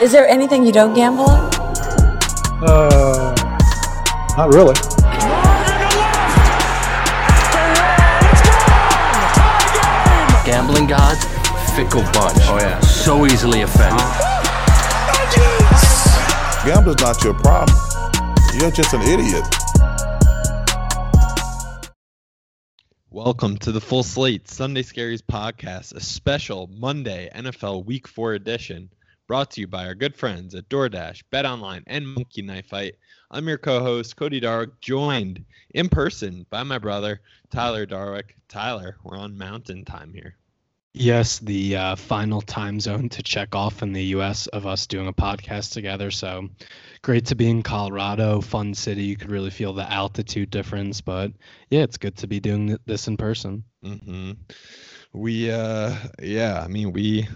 Is there anything you don't gamble on? Uh, not really. Gambling gods, fickle bunch. Oh yeah. So easily offended. Gambling's not your problem. You're just an idiot. Welcome to the Full Slate Sunday Scaries podcast, a special Monday NFL Week 4 edition brought to you by our good friends at DoorDash, BetOnline, and Monkey Knife Fight. I'm your co-host, Cody Darwick, joined in person by my brother, Tyler Darwick. Tyler, we're on mountain time here. Yes, the uh, final time zone to check off in the U.S. of us doing a podcast together. So great to be in Colorado, fun city. You could really feel the altitude difference, but yeah, it's good to be doing this in person. Mm-hmm. We, uh, yeah, I mean, we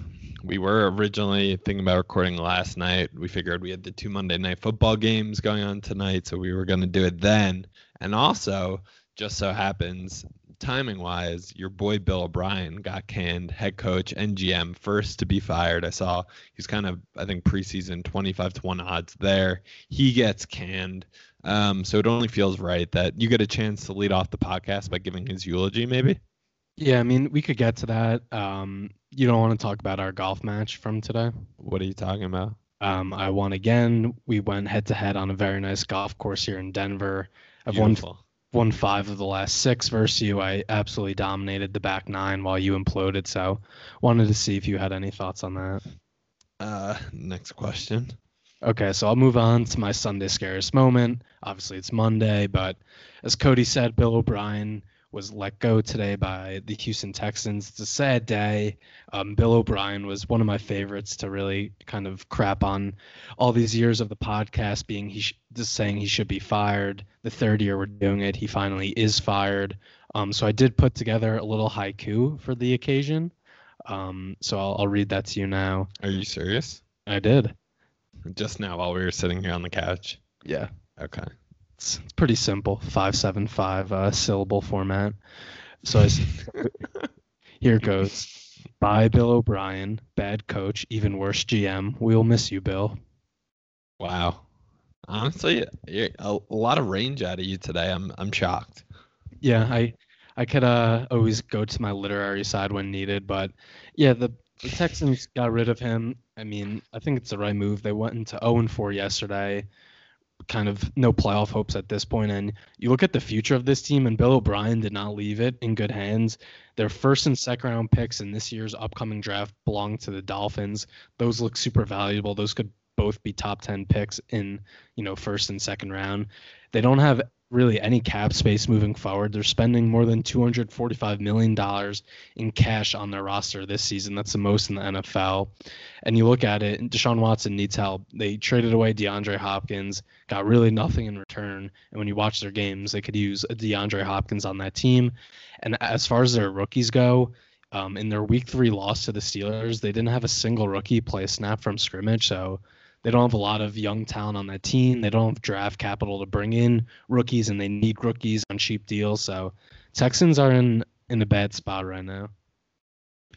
we were originally thinking about recording last night. We figured we had the two Monday night football games going on tonight, so we were going to do it then. And also, just so happens timing wise, your boy Bill O'Brien got canned, head coach and GM, first to be fired. I saw he's kind of, I think, preseason 25 to 1 odds there. He gets canned. Um, so it only feels right that you get a chance to lead off the podcast by giving his eulogy, maybe. Yeah, I mean, we could get to that. Um, you don't want to talk about our golf match from today? What are you talking about? Um, I won again. We went head to head on a very nice golf course here in Denver. I've Beautiful. won won five of the last six versus you. I absolutely dominated the back nine while you imploded. So wanted to see if you had any thoughts on that. Uh, next question. Okay, so I'll move on to my Sunday scariest moment. Obviously, it's Monday, but as Cody said, Bill O'Brien was let go today by the Houston Texans. It's a sad day. Um, Bill O'Brien was one of my favorites to really kind of crap on all these years of the podcast, being he sh- just saying he should be fired. The third year we're doing it, he finally is fired. Um, so I did put together a little haiku for the occasion. Um, so I'll, I'll read that to you now. Are you serious? I did. Just now while we were sitting here on the couch. Yeah. Okay. It's, it's pretty simple. Five seven five uh, syllable format. So I, here goes. Bye, Bill O'Brien. Bad coach, even worse GM. We'll miss you, Bill. Wow. Honestly, a, a lot of range out of you today. I'm I'm shocked. Yeah, I I could uh, always go to my literary side when needed, but yeah, the, the Texans got rid of him. I mean, I think it's the right move. They went into 0 and 4 yesterday kind of no playoff hopes at this point. And you look at the future of this team, and Bill O'Brien did not leave it in good hands. Their first and second round picks in this year's upcoming draft belong to the Dolphins. Those look super valuable. Those could both be top 10 picks in, you know, first and second round. They don't have really any cap space moving forward. They're spending more than $245 million in cash on their roster this season. That's the most in the NFL. And you look at it, Deshaun Watson needs help. They traded away DeAndre Hopkins, got really nothing in return. And when you watch their games, they could use DeAndre Hopkins on that team. And as far as their rookies go, um, in their week three loss to the Steelers, they didn't have a single rookie play a snap from scrimmage. So they don't have a lot of young talent on that team. They don't have draft capital to bring in rookies, and they need rookies on cheap deals. So Texans are in in a bad spot right now.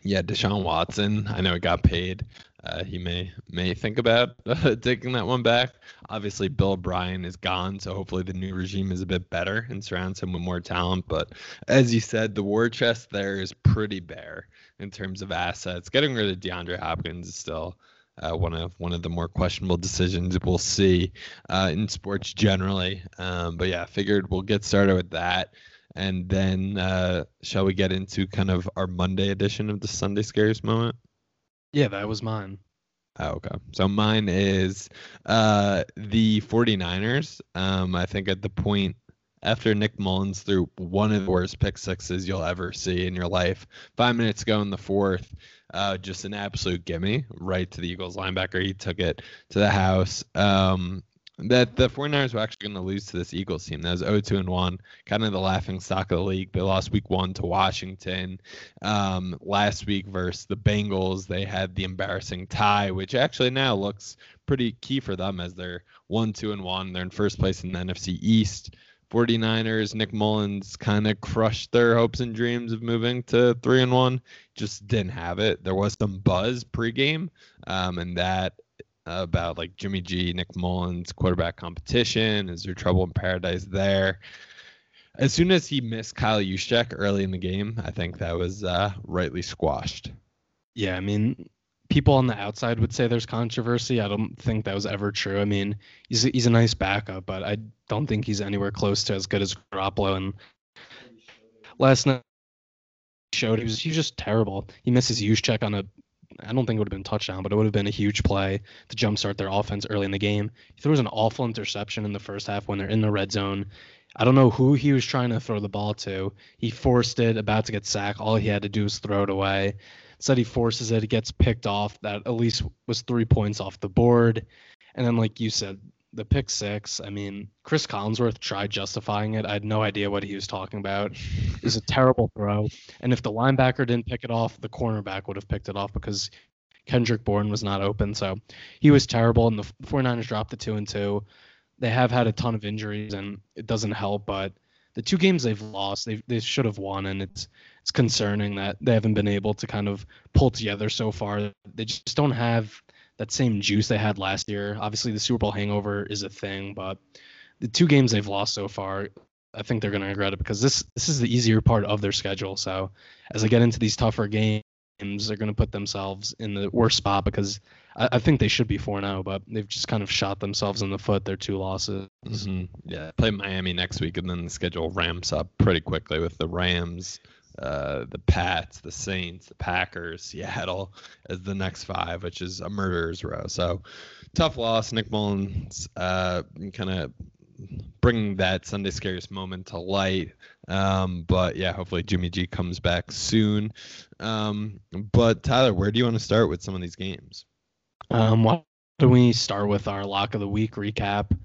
Yeah, Deshaun Watson. I know it got paid. Uh, he may may think about uh, taking that one back. Obviously, Bill O'Brien is gone, so hopefully the new regime is a bit better and surrounds him with more talent. But as you said, the war chest there is pretty bare in terms of assets. Getting rid of DeAndre Hopkins is still uh, one of one of the more questionable decisions we'll see uh, in sports generally. Um, but yeah, figured we'll get started with that, and then uh, shall we get into kind of our Monday edition of the Sunday Scares moment? Yeah, that was mine. Oh, okay. So mine is uh, the 49ers. Um, I think at the point after Nick Mullens threw one of the worst pick sixes you'll ever see in your life, five minutes ago in the fourth, uh, just an absolute gimme right to the Eagles linebacker. He took it to the house. Um, that the 49ers were actually going to lose to this Eagles team. That was 0-2 and 1, kind of the laughing stock of the league. They lost week one to Washington. Um, last week versus the Bengals, they had the embarrassing tie, which actually now looks pretty key for them as they're 1-2 and 1. They're in first place in the NFC East. 49ers, Nick Mullens kind of crushed their hopes and dreams of moving to three and one. Just didn't have it. There was some buzz pregame, um, and that about like Jimmy G, Nick Mullens, quarterback competition. Is there trouble in paradise there? As soon as he missed Kyle Juszczyk early in the game, I think that was uh, rightly squashed. Yeah, I mean, people on the outside would say there's controversy. I don't think that was ever true. I mean, he's a, he's a nice backup, but I don't think he's anywhere close to as good as Garoppolo. And last night showed he was he was just terrible. He misses Juszczyk on a I don't think it would have been touchdown, but it would have been a huge play to jumpstart their offense early in the game. He throws an awful interception in the first half when they're in the red zone. I don't know who he was trying to throw the ball to. He forced it, about to get sacked. All he had to do was throw it away. Said he forces it, it gets picked off. That at least was three points off the board. And then, like you said, the pick six. I mean, Chris Collinsworth tried justifying it. I had no idea what he was talking about. It was a terrible throw. And if the linebacker didn't pick it off, the cornerback would have picked it off because Kendrick Bourne was not open. So he was terrible. And the 49ers dropped the two and two. They have had a ton of injuries, and it doesn't help. But the two games they've lost, they they should have won, and it's it's concerning that they haven't been able to kind of pull together so far. They just don't have that same juice they had last year. Obviously, the Super Bowl hangover is a thing, but the two games they've lost so far, I think they're going to regret it because this this is the easier part of their schedule. So as they get into these tougher games, they're going to put themselves in the worst spot because I, I think they should be 4 0, but they've just kind of shot themselves in the foot, their two losses. Mm-hmm. Yeah, play Miami next week, and then the schedule ramps up pretty quickly with the Rams, uh, the Pats, the Saints, the Packers, Seattle as the next five, which is a murderer's row. So tough loss. Nick Mullens uh, kind of bringing that Sunday scariest moment to light. Um, but yeah, hopefully Jimmy G comes back soon. Um, but Tyler, where do you want to start with some of these games? Um, why don't we start with our lock of the week recap?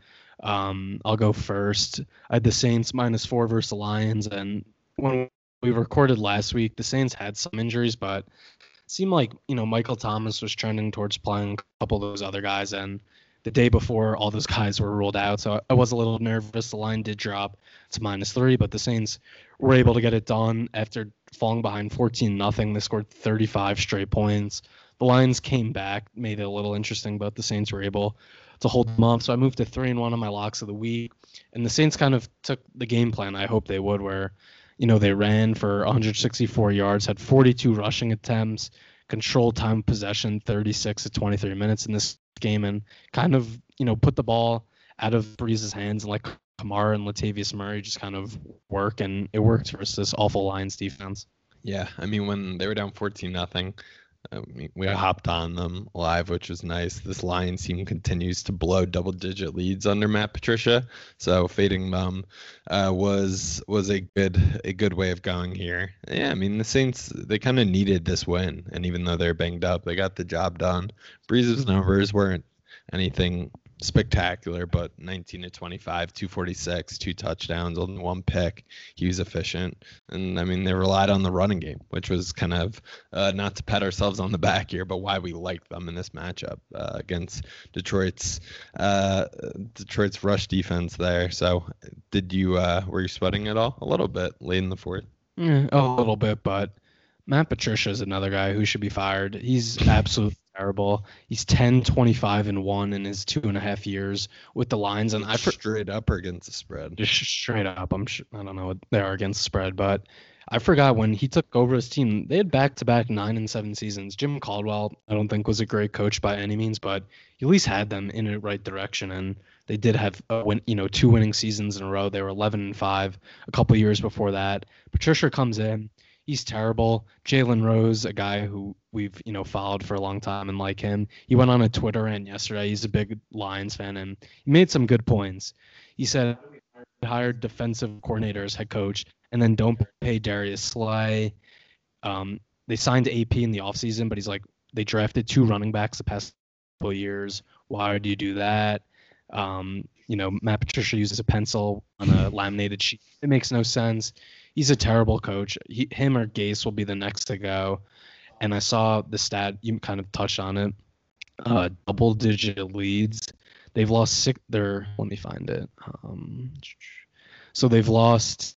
Um, I'll go first. I had the Saints minus four versus the Lions, and when we recorded last week, the Saints had some injuries, but it seemed like you know Michael Thomas was trending towards playing a couple of those other guys, and the day before all those guys were ruled out, so I was a little nervous. The line did drop to minus three, but the Saints were able to get it done after falling behind 14 nothing. They scored 35 straight points. The Lions came back, made it a little interesting, but the Saints were able to hold them off. So I moved to three and one on my locks of the week, and the Saints kind of took the game plan I hope they would, where you know they ran for 164 yards, had 42 rushing attempts, controlled time possession 36 to 23 minutes in this game, and kind of you know put the ball out of Brees's hands and like Kamara and Latavius Murray just kind of work, and it worked versus this awful Lions defense. Yeah, I mean when they were down 14 nothing, we hopped on them live, which was nice. This Lions team continues to blow double-digit leads under Matt Patricia, so fading them uh, was was a good a good way of going here. Yeah, I mean the Saints they kind of needed this win, and even though they're banged up, they got the job done. Brees's numbers weren't anything spectacular, but 19 to 25, 246, two touchdowns, only one pick. He was efficient. And I mean, they relied on the running game, which was kind of uh, not to pat ourselves on the back here, but why we liked them in this matchup uh, against Detroit's uh, Detroit's rush defense there. So, did you uh, were you sweating at all? A little bit late in the fourth. A little bit, but Matt Patricia is another guy who should be fired. He's absolutely terrible. He's 10, 25, and 1 in his two and a half years with the Lions. And I straight up or against the spread? Just straight up. I'm I don't know what they are against the spread, but I forgot when he took over his team, they had back to back nine and seven seasons. Jim Caldwell, I don't think was a great coach by any means, but he at least had them in the right direction. And they did have a win, you know, two winning seasons in a row. They were 11 and five a couple years before that. Patricia comes in he's terrible. Jalen Rose, a guy who we've you know followed for a long time and like him, he went on a Twitter and yesterday. He's a big Lions fan and he made some good points. He said hired defensive coordinator as head coach and then don't pay Darius Slay. Um, they signed AP in the offseason, but he's like they drafted two running backs the past couple years. Why do you do that? Um, you know, Matt Patricia uses a pencil on a laminated sheet. It makes no sense he's a terrible coach. He, him or Gase will be the next to go. And I saw the stat you kind of touched on it. Uh, double digit leads. They've lost six. They're let me find it. Um, so they've lost.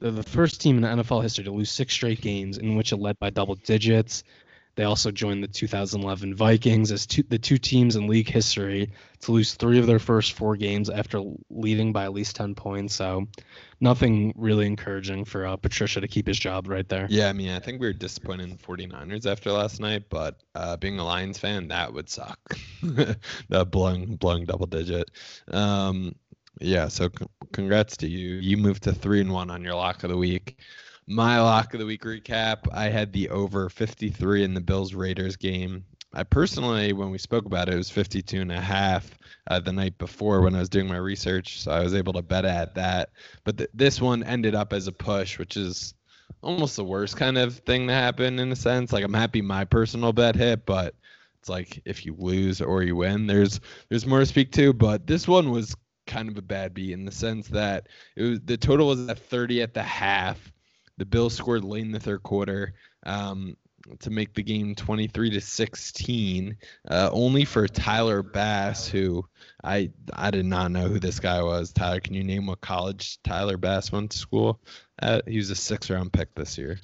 They're the first team in the NFL history to lose six straight games in which it led by double digits. They also joined the 2011 Vikings as two, the two teams in league history to lose three of their first four games after leading by at least 10 points. So, nothing really encouraging for uh, Patricia to keep his job right there. Yeah, I mean, I think we were disappointed in 49ers after last night, but uh, being a Lions fan, that would suck. the blowing, blowing double digit. Um, yeah, so c- congrats to you. You moved to three and one on your lock of the week my lock of the week recap, I had the over 53 in the Bills Raiders game. I personally, when we spoke about it, it was 52 and a half uh, the night before when I was doing my research, so I was able to bet at that. But th- this one ended up as a push, which is almost the worst kind of thing to happen in a sense. Like I'm happy my personal bet hit, but it's like if you lose or you win, there's there's more to speak to. But this one was kind of a bad beat in the sense that it was the total was at 30 at the half the Bills scored late in the third quarter um, to make the game 23 to 16, uh, only for Tyler Bass, who I I did not know who this guy was. Tyler, can you name what college Tyler Bass went to school? At? He was a six round pick this year.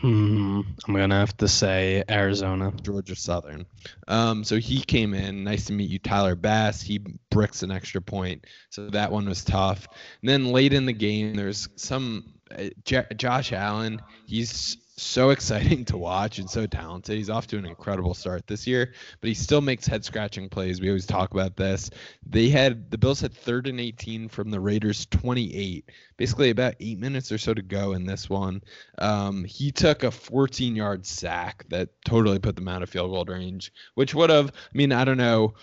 Hmm, I'm gonna have to say Arizona, Georgia Southern. Um, so he came in. Nice to meet you, Tyler Bass. He bricks an extra point, so that one was tough. And then late in the game, there's some J- Josh Allen. He's so exciting to watch and so talented. He's off to an incredible start this year, but he still makes head scratching plays. We always talk about this. They had the Bills had third and 18 from the Raiders 28, basically about eight minutes or so to go in this one. Um, he took a 14 yard sack that totally put them out of field goal range, which would have, I mean, I don't know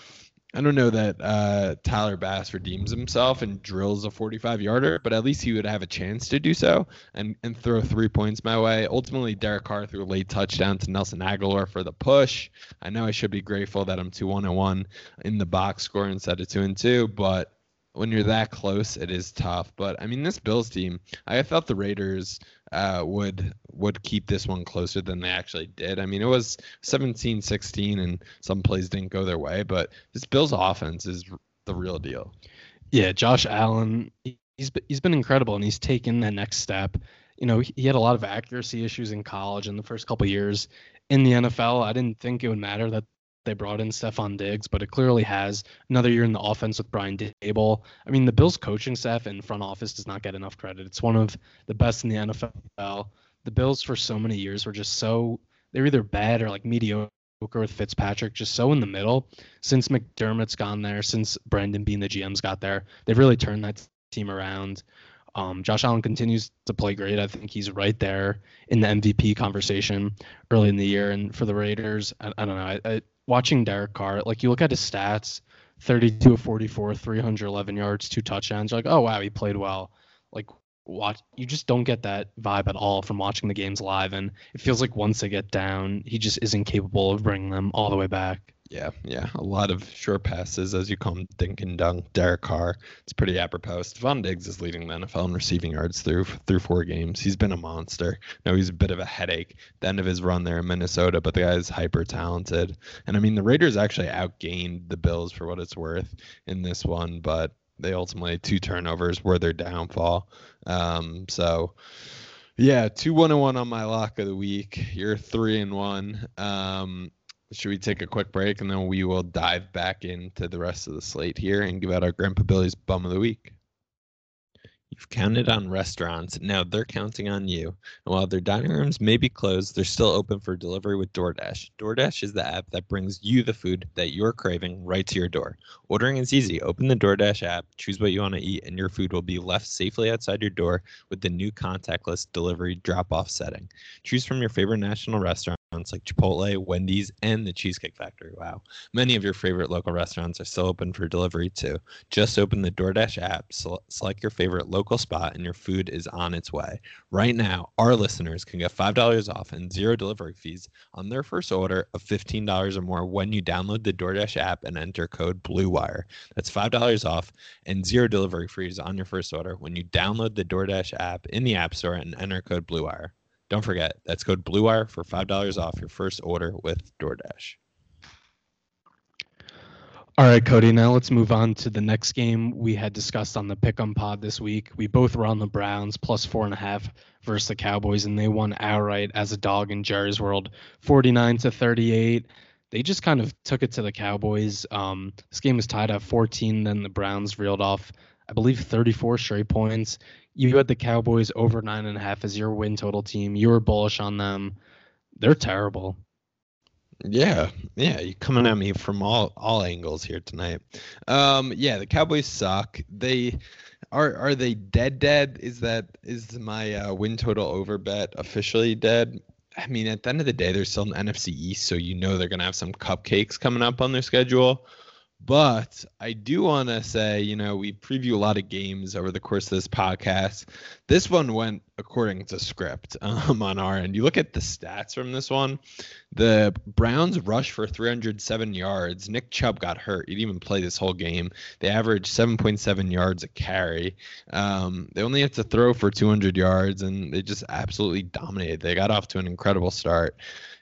I don't know that uh, Tyler Bass redeems himself and drills a 45 yarder, but at least he would have a chance to do so and, and throw three points my way. Ultimately, Derek Carr threw a late touchdown to Nelson Agholor for the push. I know I should be grateful that I'm 2 1 1 in the box score instead of 2 and 2, but when you're that close, it is tough. But I mean, this Bills team, I thought the Raiders uh, would would keep this one closer than they actually did. I mean, it was 17-16 and some plays didn't go their way, but this Bills offense is the real deal. Yeah, Josh Allen, he's he's been incredible and he's taken that next step. You know, he had a lot of accuracy issues in college in the first couple years. In the NFL, I didn't think it would matter that they brought in Stefon Diggs, but it clearly has another year in the offense with Brian Daboll. I mean, the Bills coaching staff and front office does not get enough credit. It's one of the best in the NFL. The Bills for so many years were just so they're either bad or like mediocre with Fitzpatrick, just so in the middle. Since McDermott's gone there, since Brandon Beane the GM's got there, they've really turned that team around. Um, Josh Allen continues to play great. I think he's right there in the MVP conversation early in the year. And for the Raiders, I, I don't know. I, I, watching Derek Carr, like you look at his stats 32 of 44, 311 yards, two touchdowns. You're like, oh, wow, he played well. Like, watch, you just don't get that vibe at all from watching the games live. And it feels like once they get down, he just isn't capable of bringing them all the way back. Yeah, yeah, a lot of short passes, as you call them, dink and dunk. Derek Carr, it's pretty apropos. Stefon Diggs is leading the NFL in receiving yards through through four games. He's been a monster. No, he's a bit of a headache the end of his run there in Minnesota, but the guy is hyper talented. And I mean, the Raiders actually outgained the Bills for what it's worth in this one, but they ultimately two turnovers were their downfall. Um, so. Yeah, two one and one on my lock of the week. You're three and one. Um, should we take a quick break and then we will dive back into the rest of the slate here and give out our Grandpa Billy's bum of the week? You've counted on restaurants. Now they're counting on you. And while their dining rooms may be closed, they're still open for delivery with DoorDash. DoorDash is the app that brings you the food that you're craving right to your door. Ordering is easy. Open the DoorDash app, choose what you want to eat, and your food will be left safely outside your door with the new contactless delivery drop off setting. Choose from your favorite national restaurant like Chipotle, Wendy's, and the Cheesecake Factory. Wow. Many of your favorite local restaurants are still open for delivery too. Just open the DoorDash app, select your favorite local spot, and your food is on its way. Right now, our listeners can get $5 off and zero delivery fees on their first order of $15 or more when you download the DoorDash app and enter code BLUEWIRE. That's $5 off and zero delivery fees on your first order when you download the DoorDash app in the App Store and enter code BLUEWIRE. Don't forget, that's code BLUEWIRE for $5 off your first order with DoorDash. All right, Cody. Now let's move on to the next game we had discussed on the Pick'em Pod this week. We both were on the Browns plus four and a half versus the Cowboys, and they won outright as a dog in Jerry's World, 49 to 38. They just kind of took it to the Cowboys. Um, this game was tied at 14. Then the Browns reeled off, I believe, 34 straight points you had the Cowboys over nine and a half as your win total team. You were bullish on them. They're terrible. Yeah, yeah, you're coming at me from all all angles here tonight. Um, yeah, the Cowboys suck. They are are they dead? Dead? Is that is my uh, win total over bet officially dead? I mean, at the end of the day, they're still in the NFC East, so you know they're gonna have some cupcakes coming up on their schedule. But I do want to say, you know, we preview a lot of games over the course of this podcast. This one went according to script um, on our end. You look at the stats from this one. The Browns rushed for 307 yards. Nick Chubb got hurt. He didn't even play this whole game. They averaged 7.7 yards a carry. Um, they only had to throw for 200 yards, and they just absolutely dominated. They got off to an incredible start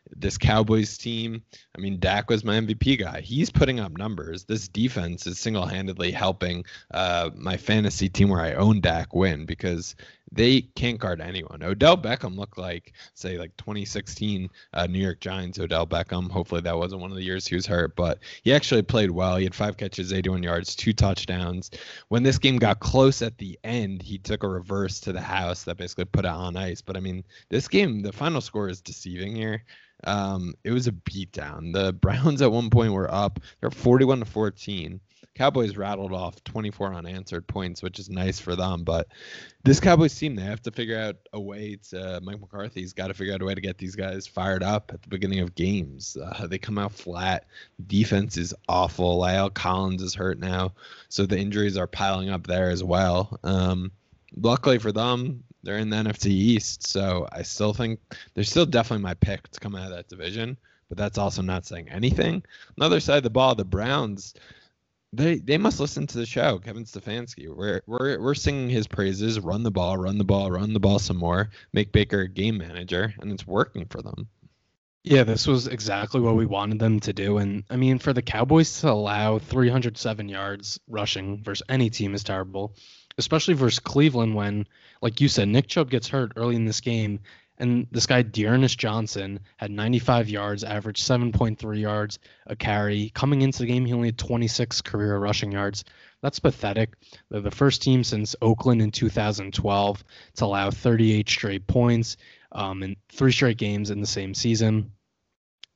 this Cowboys team, I mean, Dak was my MVP guy. He's putting up numbers. This defense is single handedly helping uh, my fantasy team where I own Dak win because they can't guard anyone. Odell Beckham looked like, say, like 2016 uh, New York Giants Odell Beckham. Hopefully that wasn't one of the years he was hurt, but he actually played well. He had five catches, 81 yards, two touchdowns. When this game got close at the end, he took a reverse to the house that basically put it on ice. But I mean, this game, the final score is deceiving here. Um, it was a beatdown. The Browns at one point were up. They're 41 to 14. Cowboys rattled off 24 unanswered points, which is nice for them. But this Cowboys team, they have to figure out a way to. Mike McCarthy's got to figure out a way to get these guys fired up at the beginning of games. Uh, they come out flat. Defense is awful. La'el Collins is hurt now, so the injuries are piling up there as well. Um, luckily for them, they're in the NFC East, so I still think they're still definitely my pick to come out of that division. But that's also not saying anything. On the other side of the ball, the Browns, they they must listen to the show, Kevin Stefanski. We're we're we're singing his praises. Run the ball, run the ball, run the ball some more. Make Baker a game manager, and it's working for them. Yeah, this was exactly what we wanted them to do. And I mean, for the Cowboys to allow 307 yards rushing versus any team is terrible, especially versus Cleveland when, like you said, Nick Chubb gets hurt early in this game. And this guy, D'Ernest Johnson, had 95 yards, averaged 7.3 yards a carry. Coming into the game, he only had 26 career rushing yards. That's pathetic. They're the first team since Oakland in 2012 to allow 38 straight points um, in three straight games in the same season.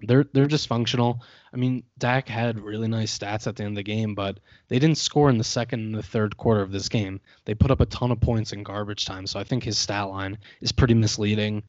They're they're dysfunctional. I mean, Dak had really nice stats at the end of the game, but they didn't score in the second and the third quarter of this game. They put up a ton of points in garbage time, so I think his stat line is pretty misleading.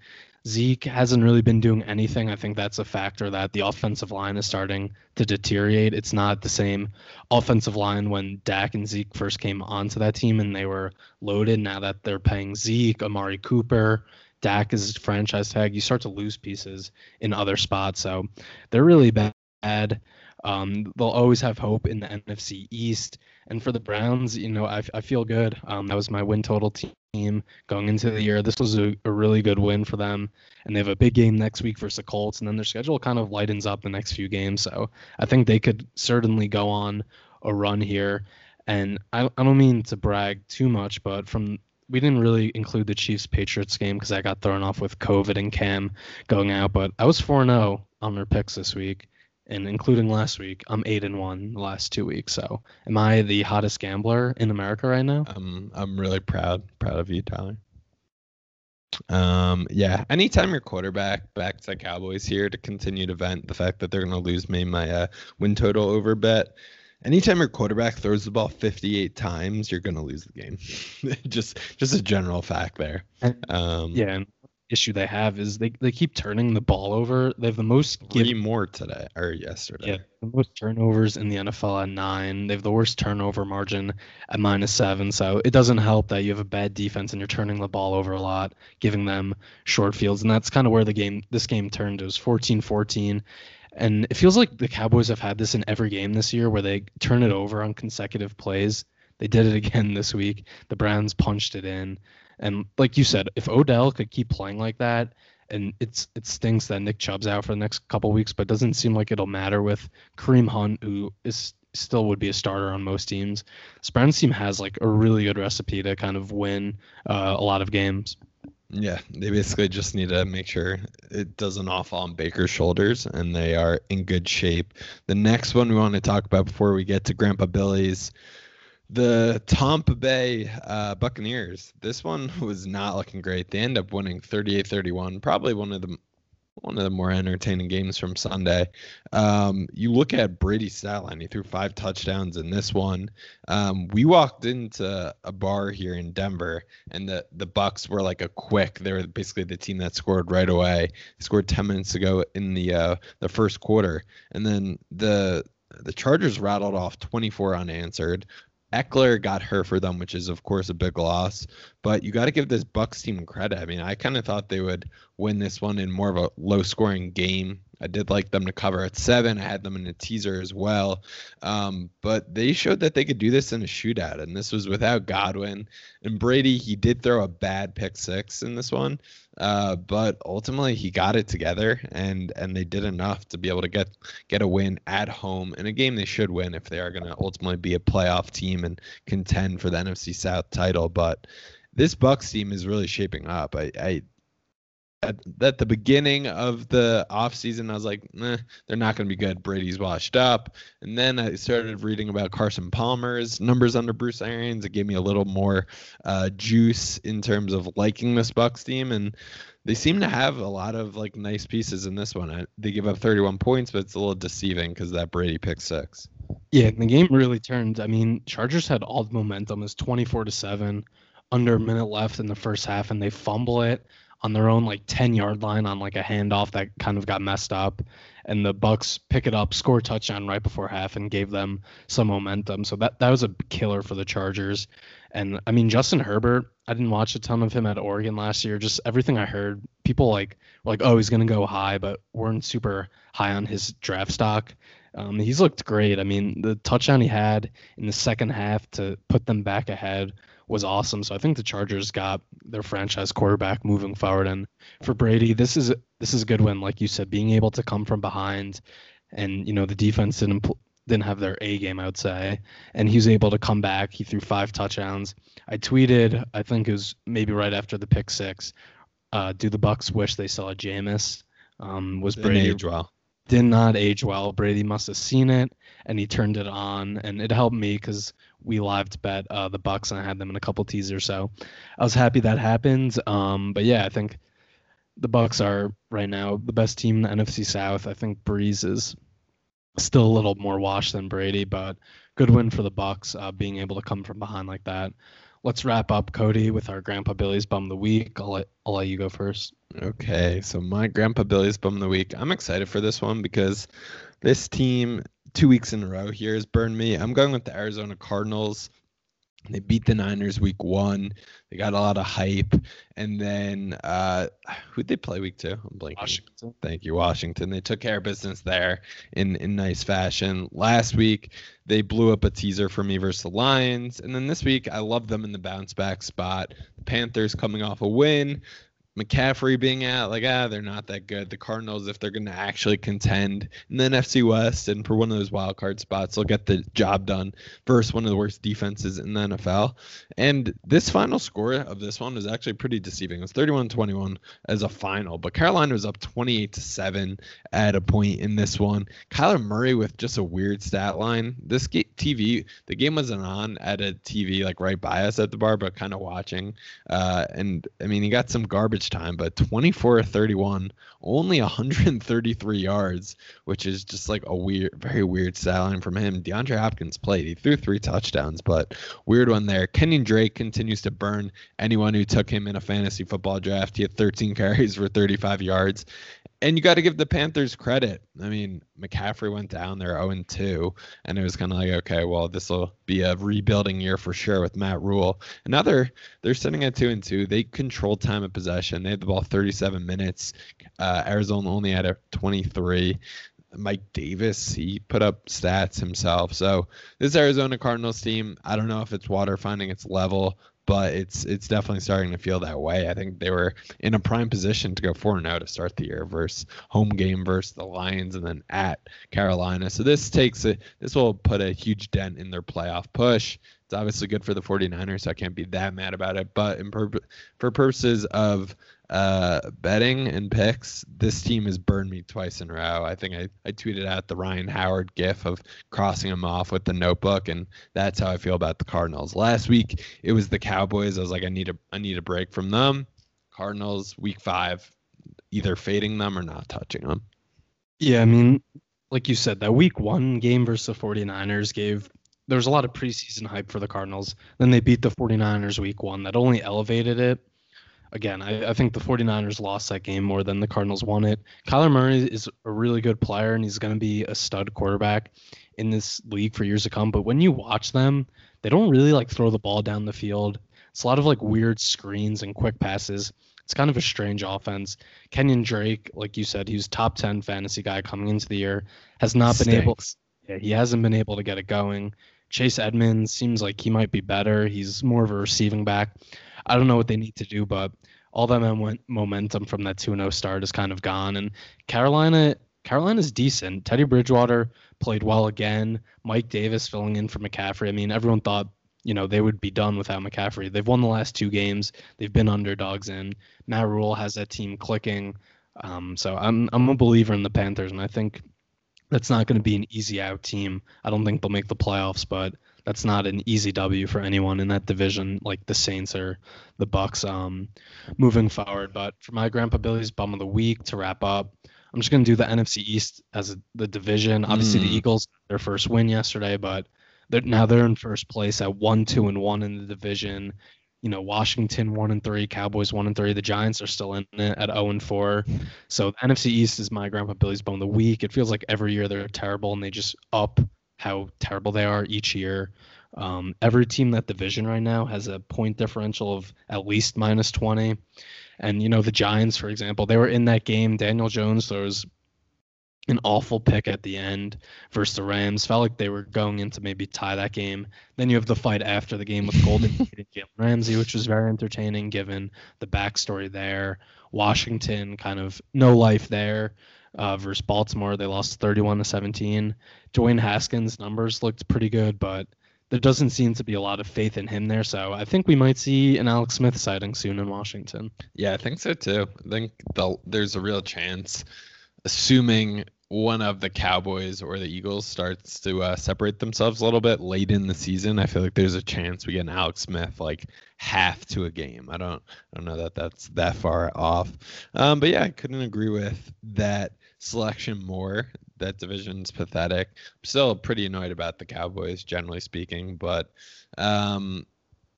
Zeke hasn't really been doing anything. I think that's a factor that the offensive line is starting to deteriorate. It's not the same offensive line when Dak and Zeke first came onto that team and they were loaded. Now that they're paying Zeke, Amari Cooper, Dak is franchise tag, you start to lose pieces in other spots. So they're really bad. Um, they'll always have hope in the NFC East. And for the Browns, you know, I, I feel good. Um, that was my win total team going into the year. This was a, a, really good win for them. And they have a big game next week versus the Colts. And then their schedule kind of lightens up the next few games. So I think they could certainly go on a run here. And I, I don't mean to brag too much, but from we didn't really include the Chiefs Patriots game because I got thrown off with COVID and Cam going out. But I was 4 0 on their picks this week. And including last week, I'm 8 and 1 the last two weeks. So am I the hottest gambler in America right now? Um, I'm really proud, proud of you, Tyler. Um, yeah, anytime your quarterback backs the Cowboys here to continue to vent the fact that they're going to lose me my uh, win total over bet anytime your quarterback throws the ball 58 times, you're going to lose the game. just just a general fact there. Um, yeah, and issue they have is they, they keep turning the ball over. They have the most three more today or yesterday. Yeah, the most turnovers in the NFL at nine. They have the worst turnover margin at minus seven. So it doesn't help that you have a bad defense and you're turning the ball over a lot, giving them short fields. And that's kind of where the game this game turned. It was 14-14 and it feels like the Cowboys have had this in every game this year where they turn it over on consecutive plays. They did it again this week. The Browns punched it in. And like you said, if Odell could keep playing like that, and it's it stinks that Nick Chubb's out for the next couple weeks, but doesn't seem like it'll matter with Kareem Hunt, who is still would be a starter on most teams. Browns team has like a really good recipe to kind of win uh, a lot of games. Yeah, they basically just need to make sure it doesn't fall on Baker's shoulders and they are in good shape. The next one we want to talk about before we get to Grandpa Billy's, the Tampa Bay uh, Buccaneers. This one was not looking great. They end up winning 38 31, probably one of the one of the more entertaining games from Sunday. Um, you look at Brady stat line; he threw five touchdowns in this one. Um, we walked into a bar here in Denver, and the the Bucks were like a quick. They were basically the team that scored right away. They scored ten minutes ago in the uh, the first quarter, and then the the Chargers rattled off 24 unanswered. Ekeler got hurt for them, which is of course a big loss. But you got to give this Bucks team credit. I mean, I kind of thought they would win this one in more of a low-scoring game. I did like them to cover at seven. I had them in a teaser as well. Um, but they showed that they could do this in a shootout, and this was without Godwin. And Brady, he did throw a bad pick six in this one, uh, but ultimately he got it together, and and they did enough to be able to get get a win at home in a game they should win if they are going to ultimately be a playoff team and contend for the NFC South title. But this Bucks team is really shaping up. I, I at, at the beginning of the offseason, I was like, eh, they're not going to be good. Brady's washed up. And then I started reading about Carson Palmer's numbers under Bruce Arians. It gave me a little more uh, juice in terms of liking this Bucks team. And they seem to have a lot of like nice pieces in this one. I, they give up 31 points, but it's a little deceiving because that Brady pick six. Yeah, and the game really turned. I mean, Chargers had all the momentum. It's 24 to seven, under a minute left in the first half, and they fumble it on their own like 10 yard line on like a handoff that kind of got messed up and the bucks pick it up score touchdown right before half and gave them some momentum. So that that was a killer for the chargers. And i mean justin herbert i didn't watch a ton of him at oregon last year. Just everything i heard people like like oh he's going to go high but weren't super high on his draft stock. Um, he's looked great. I mean, the touchdown he had in the second half to put them back ahead was awesome. So I think the Chargers got their franchise quarterback moving forward. And for Brady, this is this is a good win, like you said, being able to come from behind, and you know the defense didn't didn't have their A game, I would say, and he was able to come back. He threw five touchdowns. I tweeted, I think it was maybe right after the pick six. Uh, do the Bucks wish they saw Jameis? Um, was Didn't Brady age well. did not age well. Brady must have seen it and he turned it on, and it helped me because we lived bet uh, the Bucks and I had them in a couple teasers, so I was happy that happened. Um, but yeah, I think the Bucks are right now the best team in the NFC South. I think Brees is still a little more washed than Brady, but good win for the Bucks, uh, being able to come from behind like that. Let's wrap up, Cody, with our Grandpa Billy's bum of the week. I'll let I'll let you go first. Okay, so my Grandpa Billy's bum of the week. I'm excited for this one because this team two weeks in a row here has burned me. I'm going with the Arizona Cardinals. They beat the Niners week one. They got a lot of hype. And then uh who'd they play week two? I'm blanking. Washington. Thank you, Washington. They took care of business there in, in nice fashion. Last week, they blew up a teaser for me versus the Lions. And then this week, I love them in the bounce back spot. The Panthers coming off a win. McCaffrey being out, like, ah, they're not that good. The Cardinals, if they're going to actually contend in the NFC West and for one of those wild card spots, they'll get the job done versus one of the worst defenses in the NFL. And this final score of this one was actually pretty deceiving. It was 31 21 as a final, but Carolina was up 28 to 7 at a point in this one. Kyler Murray with just a weird stat line. This TV, the game wasn't on at a TV like right by us at the bar, but kind of watching. Uh, and I mean, he got some garbage time, but 24 31, only 133 yards, which is just like a weird, very weird stat line from him. DeAndre Hopkins played. He threw three touchdowns, but weird one there. Kenyon Drake continues to burn anyone who took him in a fantasy football draft. He had 13 carries for 35 yards and you got to give the Panthers credit. I mean, McCaffrey went down there 0 2, and it was kind of like, okay, well, this will be a rebuilding year for sure with Matt Rhule. Another, they're sitting at 2 and 2. They controlled time of possession. They had the ball 37 minutes. Uh, Arizona only had a 23. Mike Davis, he put up stats himself. So this Arizona Cardinals team, I don't know if it's water finding its level, but it's it's definitely starting to feel that way. I think they were in a prime position to go 4 and 0 to start the year versus home game versus the Lions and then at Carolina. So this takes it this will put a huge dent in their playoff push. It's obviously good for the 49ers, so I can't be that mad about it. But in pur- for purposes of uh, betting and picks, this team has burned me twice in a row. I think I, I tweeted out the Ryan Howard gif of crossing him off with the notebook, and that's how I feel about the Cardinals. Last week it was the Cowboys. I was like, I need a I need a break from them. Cardinals, week five, either fading them or not touching them. Yeah, I mean, like you said, that week one game versus the 49ers gave there was a lot of preseason hype for the Cardinals. Then they beat the 49ers week one. That only elevated it. Again, I, I think the 49ers lost that game more than the Cardinals won it. Kyler Murray is a really good player and he's going to be a stud quarterback in this league for years to come. But when you watch them, they don't really like throw the ball down the field. It's a lot of like weird screens and quick passes. It's kind of a strange offense. Kenyon Drake, like you said, he was top 10 fantasy guy coming into the year, has not Stinks. been able yeah, he hasn't been able to get it going. Chase Edmonds seems like he might be better. He's more of a receiving back. I don't know what they need to do, but all that momentum from that 2-0 start is kind of gone. And Carolina, Carolina's decent. Teddy Bridgewater played well again. Mike Davis filling in for McCaffrey. I mean, everyone thought you know they would be done without McCaffrey. They've won the last two games. They've been underdogs in. Matt Rhule has that team clicking. Um, so I'm I'm a believer in the Panthers, and I think that's not going to be an easy out team. I don't think they'll make the playoffs, but that's not an easy W for anyone in that division, like the Saints or the Bucks. Um, moving forward, but for my Grandpa Billy's bum of the week to wrap up, I'm just going to do the NFC East as a, the division. Obviously, Mm. the Eagles their first win yesterday, but they're, now they're in first place at one, two, and one in the division. You know, Washington one and three, Cowboys one and three. The Giants are still in it at zero and four. So the NFC East is my Grandpa Billy's bone of the week. It feels like every year they're terrible and they just up how terrible they are each year. Um, every team that division right now has a point differential of at least minus 20. And, you know, the Giants, for example, they were in that game. Daniel Jones throws an awful pick at the end versus the Rams. Felt like they were going in to maybe tie that game. Then you have the fight after the game with Golden and Jalen Ramsey, which was very entertaining given the backstory there. Washington kind of no life there uh, versus Baltimore. They lost 31 to 17. Dwayne Haskins' numbers looked pretty good, but there doesn't seem to be a lot of faith in him there. So I think we might see an Alex Smith sighting soon in Washington. Yeah, I think so too. I think there's a real chance, assuming one of the Cowboys or the Eagles starts to uh, separate themselves a little bit late in the season, I feel like there's a chance we get an Alex Smith like half to a game. I don't I don't know that that's that far off. Um, but yeah, I couldn't agree with that selection more. That division's pathetic. I'm still pretty annoyed about the Cowboys, generally speaking, but um,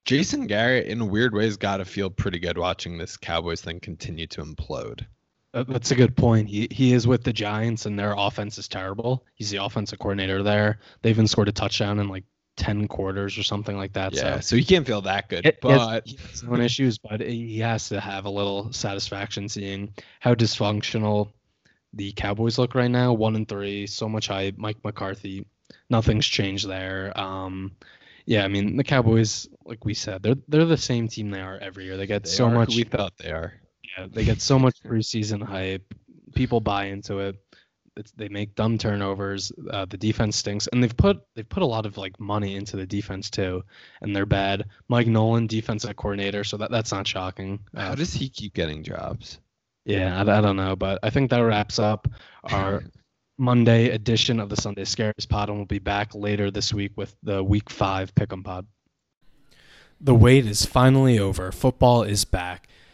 Jason Garrett, in weird ways, got to feel pretty good watching this Cowboys thing continue to implode. That's a good point. He he is with the Giants, and their offense is terrible. He's the offensive coordinator there. They even scored a touchdown in like ten quarters or something like that. Yeah, so, so he can't feel that good. It, but he has, he issues, but he has to have a little satisfaction seeing how dysfunctional the Cowboys look right now. One and three, so much hype. Mike McCarthy, nothing's changed there. Um, yeah, I mean the Cowboys, like we said, they're they're the same team they are every year. They get they so much. we thought they are. Yeah, they get so much preseason hype. People buy into it. It's, they make dumb turnovers. Uh, the defense stinks, and they've put they've put a lot of like money into the defense too, and they're bad. Mike Nolan, defensive coordinator, so that that's not shocking. Uh, How does he keep getting jobs? Yeah, I, I don't know, but I think that wraps up our Monday edition of the Sunday Scares Pod, and we'll be back later this week with the Week Five Pick'em Pod. The wait is finally over. Football is back.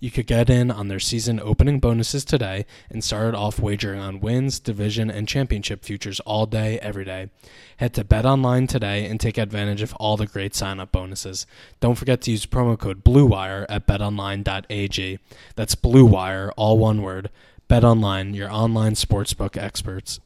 You could get in on their season opening bonuses today and start off wagering on wins, division, and championship futures all day, every day. Head to BetOnline today and take advantage of all the great sign-up bonuses. Don't forget to use promo code BLUEWIRE at betonline.ag. That's BLUEWIRE, all one word. BetOnline, your online sportsbook experts.